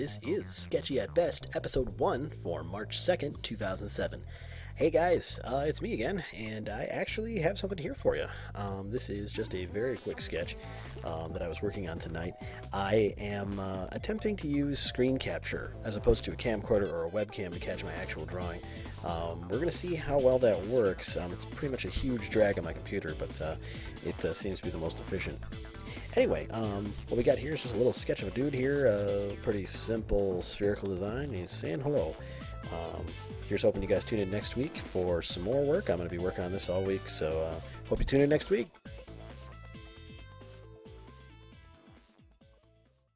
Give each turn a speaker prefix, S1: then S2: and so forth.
S1: This is Sketchy at Best, episode 1 for March 2nd, 2007. Hey guys, uh, it's me again, and I actually have something here for you. Um, this is just a very quick sketch um, that I was working on tonight. I am uh, attempting to use screen capture as opposed to a camcorder or a webcam to catch my actual drawing. Um, we're going to see how well that works. Um, it's pretty much a huge drag on my computer, but uh, it uh, seems to be the most efficient. Anyway, um, what we got here is just a little sketch of a dude here, a pretty simple spherical design. He's saying hello. Um, here's hoping you guys tune in next week for some more work. I'm going to be working on this all week, so uh, hope you tune in next week.